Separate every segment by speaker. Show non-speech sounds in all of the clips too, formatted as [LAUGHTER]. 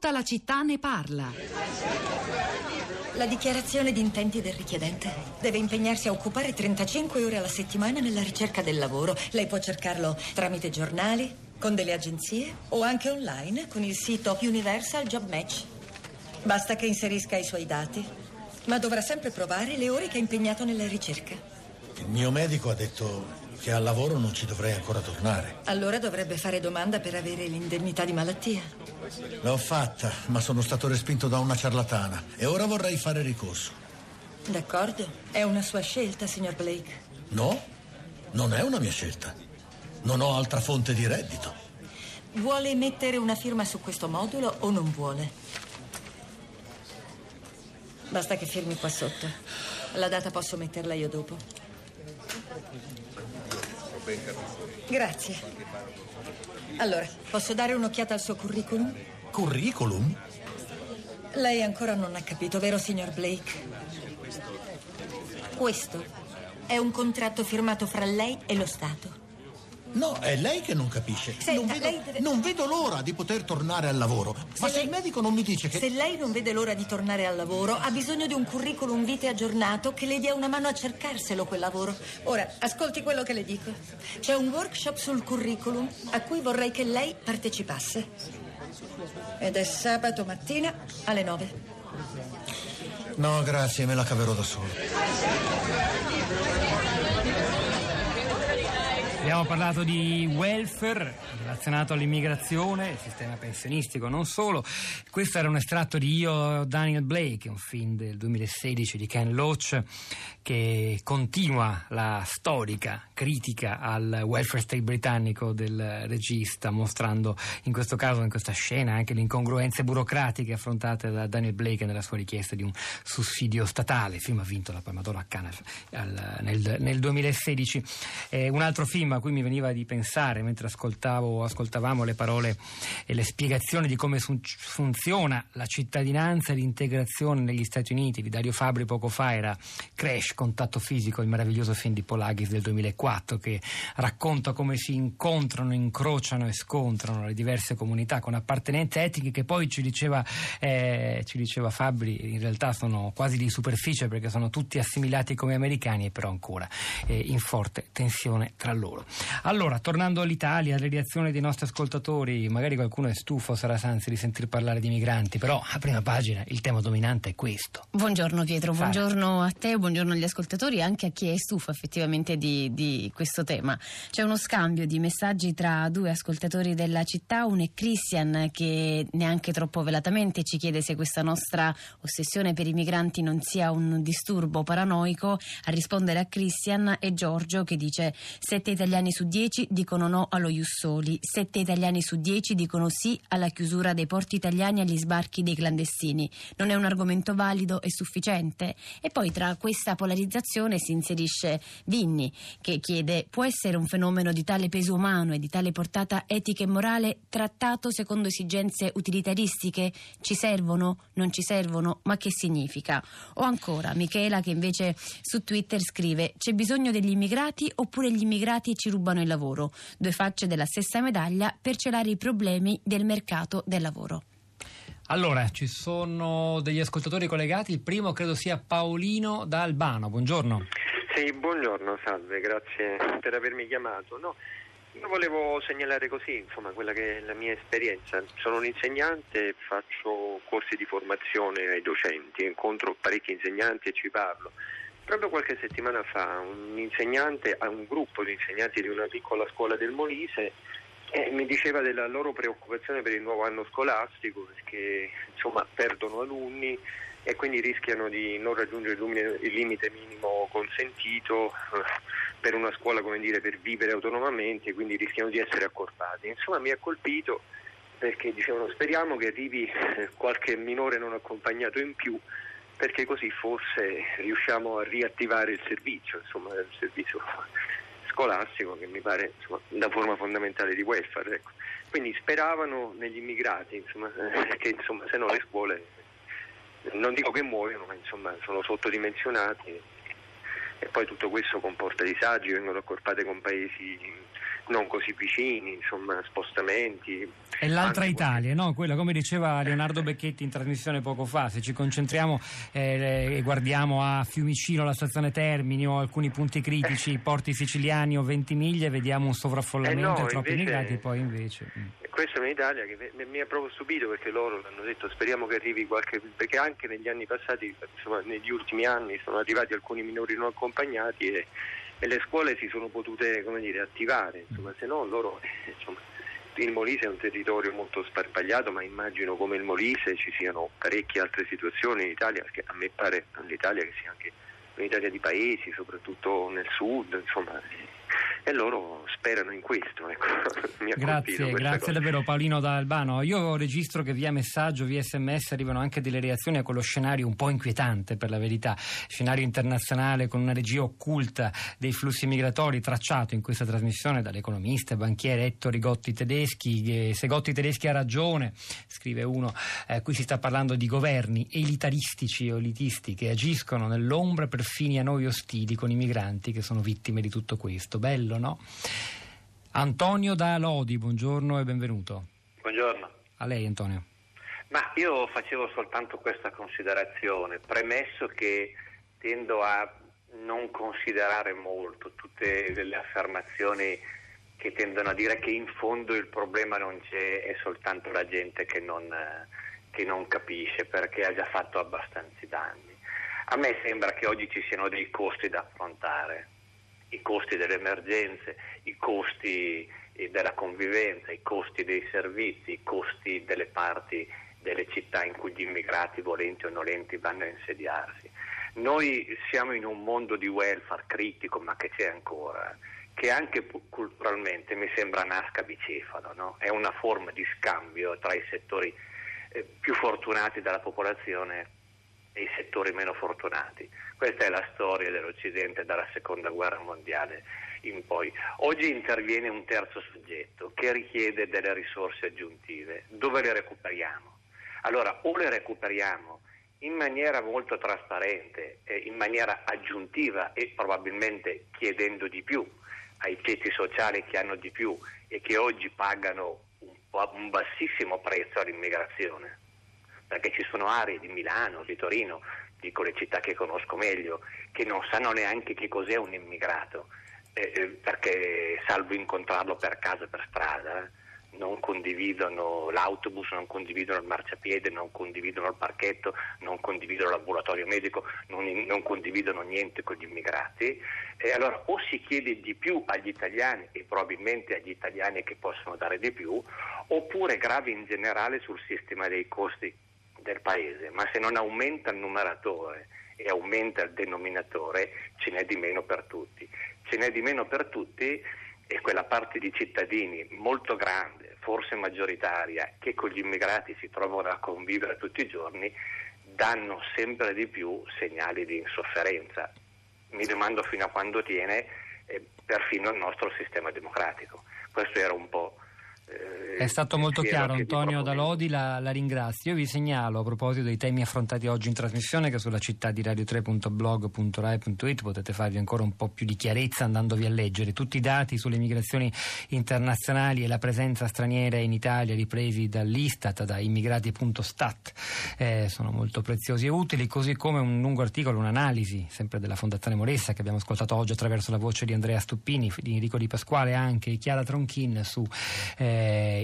Speaker 1: Tutta la città ne parla.
Speaker 2: La dichiarazione di intenti del richiedente deve impegnarsi a occupare 35 ore alla settimana nella ricerca del lavoro. Lei può cercarlo tramite giornali, con delle agenzie o anche online con il sito Universal Job Match. Basta che inserisca i suoi dati, ma dovrà sempre provare le ore che ha impegnato nella ricerca.
Speaker 3: Il mio medico ha detto che al lavoro non ci dovrei ancora tornare.
Speaker 2: Allora dovrebbe fare domanda per avere l'indennità di malattia.
Speaker 3: L'ho fatta, ma sono stato respinto da una ciarlatana e ora vorrei fare ricorso.
Speaker 2: D'accordo, è una sua scelta, signor Blake.
Speaker 3: No, non è una mia scelta. Non ho altra fonte di reddito.
Speaker 2: Vuole mettere una firma su questo modulo o non vuole? Basta che firmi qua sotto. La data posso metterla io dopo. Grazie. Allora, posso dare un'occhiata al suo curriculum?
Speaker 3: Curriculum?
Speaker 2: Lei ancora non ha capito, vero, signor Blake? Questo è un contratto firmato fra lei e lo Stato.
Speaker 3: No, è lei che non capisce.
Speaker 2: Senta,
Speaker 3: non, vedo,
Speaker 2: lei deve-
Speaker 3: non vedo l'ora di poter tornare al lavoro. Ma se
Speaker 2: lei-
Speaker 3: il medico non mi dice che...
Speaker 2: Se lei non vede l'ora di tornare al lavoro, ha bisogno di un curriculum vitae aggiornato che le dia una mano a cercarselo quel lavoro. Ora, ascolti quello che le dico. C'è un workshop sul curriculum a cui vorrei che lei partecipasse. Ed è sabato mattina alle 9.
Speaker 3: No, grazie, me la caverò da solo.
Speaker 4: Abbiamo parlato di welfare relazionato all'immigrazione, il sistema pensionistico, non solo. Questo era un estratto di Io Daniel Blake, un film del 2016 di Ken Loach che continua la storica critica al welfare state britannico del regista, mostrando in questo caso, in questa scena, anche le incongruenze burocratiche affrontate da Daniel Blake nella sua richiesta di un sussidio statale. Il film ha vinto la Palma d'Oro a Cannes nel 2016. Eh, un altro film a cui mi veniva di pensare mentre ascoltavamo le parole e le spiegazioni di come sun- funziona la cittadinanza e l'integrazione negli Stati Uniti di Dario Fabri poco fa era Crash, Contatto Fisico, il meraviglioso film di Polagis del 2004 che racconta come si incontrano, incrociano e scontrano le diverse comunità con appartenenze etniche che poi ci diceva, eh, ci diceva Fabri in realtà sono quasi di superficie perché sono tutti assimilati come americani e però ancora eh, in forte tensione tra loro. Allora, tornando all'Italia, alle reazioni dei nostri ascoltatori, magari qualcuno è stufo, sarà Sanzi, di sentir parlare di migranti, però a prima pagina il tema dominante è questo.
Speaker 5: Buongiorno Pietro,
Speaker 4: Fai.
Speaker 5: buongiorno a te, buongiorno agli ascoltatori e anche a chi è stufo effettivamente di, di questo tema. C'è uno scambio di messaggi tra due ascoltatori della città, uno è Christian che neanche troppo velatamente ci chiede se questa nostra ossessione per i migranti non sia un disturbo paranoico. A rispondere a Christian è Giorgio che dice 7 italiani su 10 dicono no allo Jussoli, 7 italiani su 10 dicono sì alla chiusura dei porti italiani agli sbarchi dei clandestini. Non è un argomento valido e sufficiente? E poi tra questa polarizzazione si inserisce Vinni che chiede può essere un fenomeno di tale peso umano e di tale portata etica e morale trattato secondo esigenze utilitaristiche? Ci servono? Non ci servono? Ma che significa? O ancora Michela che invece su Twitter scrive c'è bisogno degli immigrati oppure gli immigrati ci rubano il lavoro? Due facce della stessa medaglia per celare i problemi del mercato del lavoro.
Speaker 4: Allora, ci sono degli ascoltatori collegati, il primo credo sia Paolino da Albano, buongiorno.
Speaker 6: Sì, buongiorno, salve, grazie per avermi chiamato. No, io volevo segnalare così, insomma, quella che è la mia esperienza. Sono un insegnante, faccio corsi di formazione ai docenti, incontro parecchi insegnanti e ci parlo. Proprio qualche settimana fa un insegnante, un gruppo di insegnanti di una piccola scuola del Molise eh, mi diceva della loro preoccupazione per il nuovo anno scolastico perché insomma perdono alunni e quindi rischiano di non raggiungere il limite minimo consentito eh, per una scuola dire per vivere autonomamente quindi rischiano di essere accorpati. Insomma mi ha colpito perché dicevano speriamo che arrivi eh, qualche minore non accompagnato in più perché così forse riusciamo a riattivare il servizio, insomma il servizio scolastico che mi pare insomma, una forma fondamentale di welfare. Ecco. Quindi speravano negli immigrati, insomma, perché insomma, se no le scuole non dico che muoiono, ma insomma sono sottodimensionati e poi tutto questo comporta disagi, vengono accorpate con paesi non così vicini, insomma, spostamenti.
Speaker 4: È l'altra Italia, no? Quella, come diceva Leonardo Becchetti in trasmissione poco fa, se ci concentriamo eh, e guardiamo a Fiumicino, la stazione Termini o alcuni punti critici, i porti siciliani o Ventimiglia, vediamo un sovraffollamento
Speaker 6: Eh no,
Speaker 4: e troppi immigrati, poi invece... mm.
Speaker 6: Questa è un'Italia che mi, mi ha proprio stupito perché loro hanno detto speriamo che arrivi qualche perché anche negli anni passati, insomma negli ultimi anni sono arrivati alcuni minori non accompagnati e, e le scuole si sono potute dire, attivare, insomma se no loro eh, insomma, il Molise è un territorio molto sparpagliato ma immagino come il Molise ci siano parecchie altre situazioni in Italia perché a me pare l'Italia che sia anche un'Italia di paesi, soprattutto nel sud, insomma, e loro sperano in questo. Ecco. [LAUGHS]
Speaker 4: Grazie, grazie
Speaker 6: cosa.
Speaker 4: davvero Paolino da Albano. Io registro che via messaggio, via sms arrivano anche delle reazioni a quello scenario un po' inquietante per la verità, scenario internazionale con una regia occulta dei flussi migratori tracciato in questa trasmissione dall'economista e banchiere Ettore Gotti Tedeschi. Eh, Se Gotti Tedeschi ha ragione, scrive uno, eh, qui si sta parlando di governi elitaristici o elitisti che agiscono nell'ombra per fini a noi ostili con i migranti che sono vittime di tutto questo. Bello, no? Antonio da Lodi, buongiorno e benvenuto.
Speaker 1: Buongiorno.
Speaker 4: A lei Antonio.
Speaker 1: Ma io facevo soltanto questa considerazione, premesso che tendo a non considerare molto tutte le affermazioni che tendono a dire che in fondo il problema non c'è, è soltanto la gente che non, che non capisce perché ha già fatto abbastanza danni. A me sembra che oggi ci siano dei costi da affrontare, i costi delle emergenze, i costi eh, della convivenza, i costi dei servizi, i costi delle parti delle città in cui gli immigrati, volenti o nolenti, vanno a insediarsi. Noi siamo in un mondo di welfare critico, ma che c'è ancora, che anche culturalmente mi sembra nasca bicefalo, no? è una forma di scambio tra i settori eh, più fortunati della popolazione i settori meno fortunati. Questa è la storia dell'Occidente dalla seconda guerra mondiale in poi. Oggi interviene un terzo soggetto che richiede delle risorse aggiuntive. Dove le recuperiamo? Allora, o le recuperiamo in maniera molto trasparente, in maniera aggiuntiva e probabilmente chiedendo di più ai ceti sociali che hanno di più e che oggi pagano un bassissimo prezzo all'immigrazione perché ci sono aree di Milano, di Torino, dico le città che conosco meglio, che non sanno neanche che cos'è un immigrato, eh, eh, perché salvo incontrarlo per casa, per strada, eh, non condividono l'autobus, non condividono il marciapiede, non condividono il parchetto, non condividono l'ambulatorio medico, non, non condividono niente con gli immigrati. E allora o si chiede di più agli italiani e probabilmente agli italiani che possono dare di più, oppure grave in generale sul sistema dei costi del paese, ma se non aumenta il numeratore e aumenta il denominatore ce n'è di meno per tutti. Ce n'è di meno per tutti e quella parte di cittadini molto grande, forse maggioritaria, che con gli immigrati si trovano a convivere tutti i giorni, danno sempre di più segnali di insofferenza. Mi domando fino a quando tiene eh, perfino il nostro sistema democratico. Questo era un po'. Eh,
Speaker 4: È stato
Speaker 1: il
Speaker 4: molto chiaro Antonio. Dalodi, la, la ringrazio. Io vi segnalo a proposito dei temi affrontati oggi in trasmissione che sulla città di radio3.blog.rai.it potete farvi ancora un po' più di chiarezza andandovi a leggere tutti i dati sulle migrazioni internazionali e la presenza straniera in Italia ripresi dall'Istat, da immigrati.stat. Eh, sono molto preziosi e utili, così come un lungo articolo, un'analisi sempre della Fondazione Moressa che abbiamo ascoltato oggi attraverso la voce di Andrea Stuppini, di Enrico Di Pasquale anche Chiara Tronchin su eh,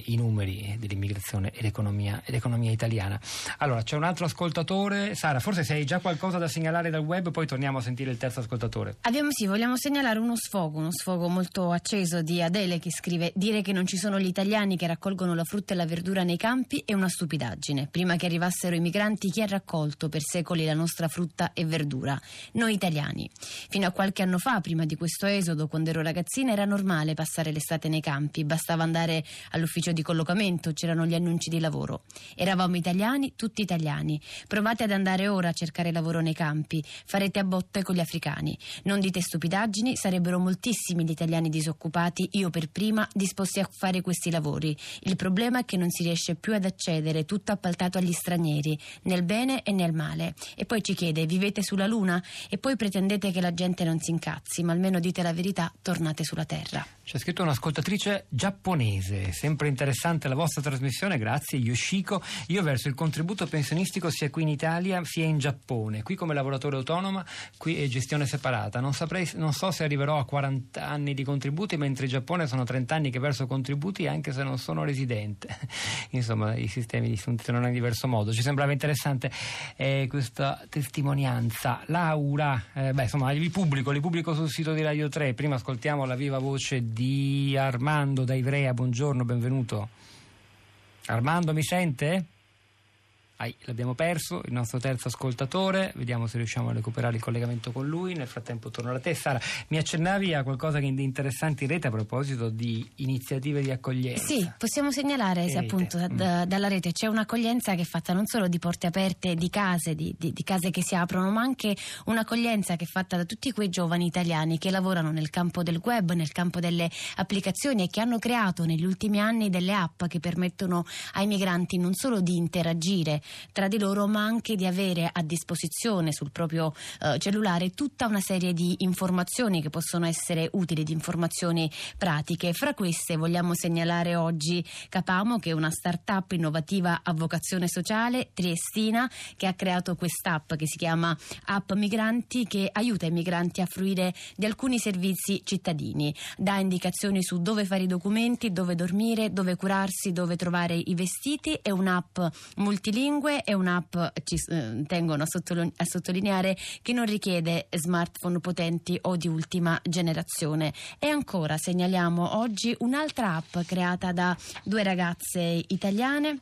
Speaker 4: i numeri dell'immigrazione e l'economia, e l'economia italiana. Allora, c'è un altro ascoltatore. Sara, forse se hai già qualcosa da segnalare dal web, poi torniamo a sentire il terzo ascoltatore.
Speaker 5: Abbiamo sì, vogliamo segnalare uno sfogo, uno sfogo molto acceso di Adele che scrive dire che non ci sono gli italiani che raccolgono la frutta e la verdura nei campi è una stupidaggine. Prima che arrivassero i migranti chi ha raccolto per secoli la nostra frutta e verdura? Noi italiani. Fino a qualche anno fa, prima di questo esodo, quando ero ragazzina, era normale passare l'estate nei campi, bastava andare all'ufficio di collocamento, c'erano gli annunci di lavoro. Eravamo italiani, tutti italiani. Provate ad andare ora a cercare lavoro nei campi, farete a botte con gli africani. Non dite stupidaggini, sarebbero moltissimi gli italiani disoccupati, io per prima, disposti a fare questi lavori. Il problema è che non si riesce più ad accedere, tutto appaltato agli stranieri, nel bene e nel male. E poi ci chiede, vivete sulla Luna? E poi pretendete che la gente non si incazzi, ma almeno dite la verità, tornate sulla Terra.
Speaker 4: C'è scritto un'ascoltatrice giapponese, sempre interessante la vostra trasmissione, grazie Yoshiko. Io verso il contributo pensionistico sia qui in Italia sia in Giappone, qui come lavoratore autonomo, qui è gestione separata. Non, saprei, non so se arriverò a 40 anni di contributi, mentre in Giappone sono 30 anni che verso contributi anche se non sono residente. [LAUGHS] Insomma, i sistemi funzionano in diverso modo. Ci sembrava interessante eh, questa testimonianza. Laura, eh, beh, insomma, li pubblico, li pubblico sul sito di Radio 3. Prima ascoltiamo la viva voce di Armando da Ivrea. Buongiorno, benvenuto. Armando mi sente? Ah, l'abbiamo perso, il nostro terzo ascoltatore, vediamo se riusciamo a recuperare il collegamento con lui. Nel frattempo torno da te. Sara, mi accennavi a qualcosa di interessante in rete a proposito di iniziative di accoglienza.
Speaker 5: Sì, possiamo segnalare se appunto mm. da, dalla rete c'è un'accoglienza che è fatta non solo di porte aperte di case, di, di, di case che si aprono, ma anche un'accoglienza che è fatta da tutti quei giovani italiani che lavorano nel campo del web, nel campo delle applicazioni e che hanno creato negli ultimi anni delle app che permettono ai migranti non solo di interagire tra di loro, ma anche di avere a disposizione sul proprio eh, cellulare tutta una serie di informazioni che possono essere utili, di informazioni pratiche. Fra queste vogliamo segnalare oggi Capamo, che è una start-up innovativa a vocazione sociale triestina che ha creato quest'app che si chiama App Migranti che aiuta i migranti a fruire di alcuni servizi cittadini, dà indicazioni su dove fare i documenti, dove dormire, dove curarsi, dove trovare i vestiti, è un'app multilingue lingue è un'app, ci eh, tengono a, sottoli- a, sottolineare, che non richiede smartphone potenti o di ultima generazione. E ancora segnaliamo oggi un'altra app creata da due ragazze italiane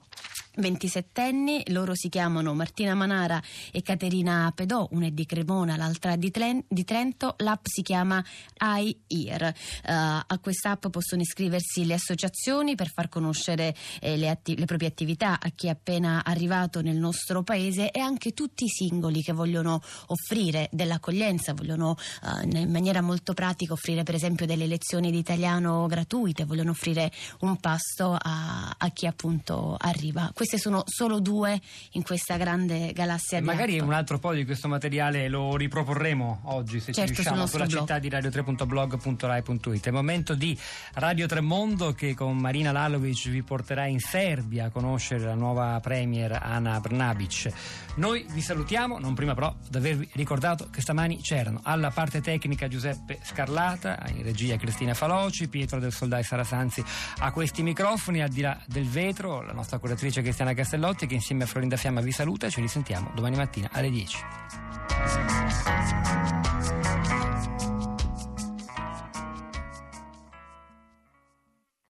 Speaker 5: 27 loro si chiamano Martina Manara e Caterina Pedò, una è di Cremona, l'altra di, Tlen- di Trento, l'app si chiama iEar. Uh, a quest'app possono iscriversi le associazioni per far conoscere eh, le, atti- le, proprie attività a chi è appena arrivato nel nostro paese e anche tutti i singoli che vogliono offrire dell'accoglienza, vogliono uh, in maniera molto pratica offrire per esempio delle lezioni di italiano gratuite, vogliono offrire un pasto a, a chi appunto arriva queste sono solo due in questa grande galassia di
Speaker 4: Magari
Speaker 5: atto.
Speaker 4: un altro po' di questo materiale lo riproporremo oggi se
Speaker 5: certo,
Speaker 4: ci riusciamo sulla blog. città di radio3.blog.rai.it. È il momento di Radio Tremondo che con Marina Lalovic vi porterà in Serbia a conoscere la nuova premier Ana Brnabic. Noi vi salutiamo, non prima però di avervi ricordato che stamani c'erano alla parte tecnica Giuseppe Scarlata, in regia Cristina Faloci, Pietro del Soldai Sarasanzi a questi microfoni, al di là del vetro, la nostra curatrice Cristiana Castellotti che insieme a Florinda Fiamma vi saluta e ci risentiamo domani mattina alle 10.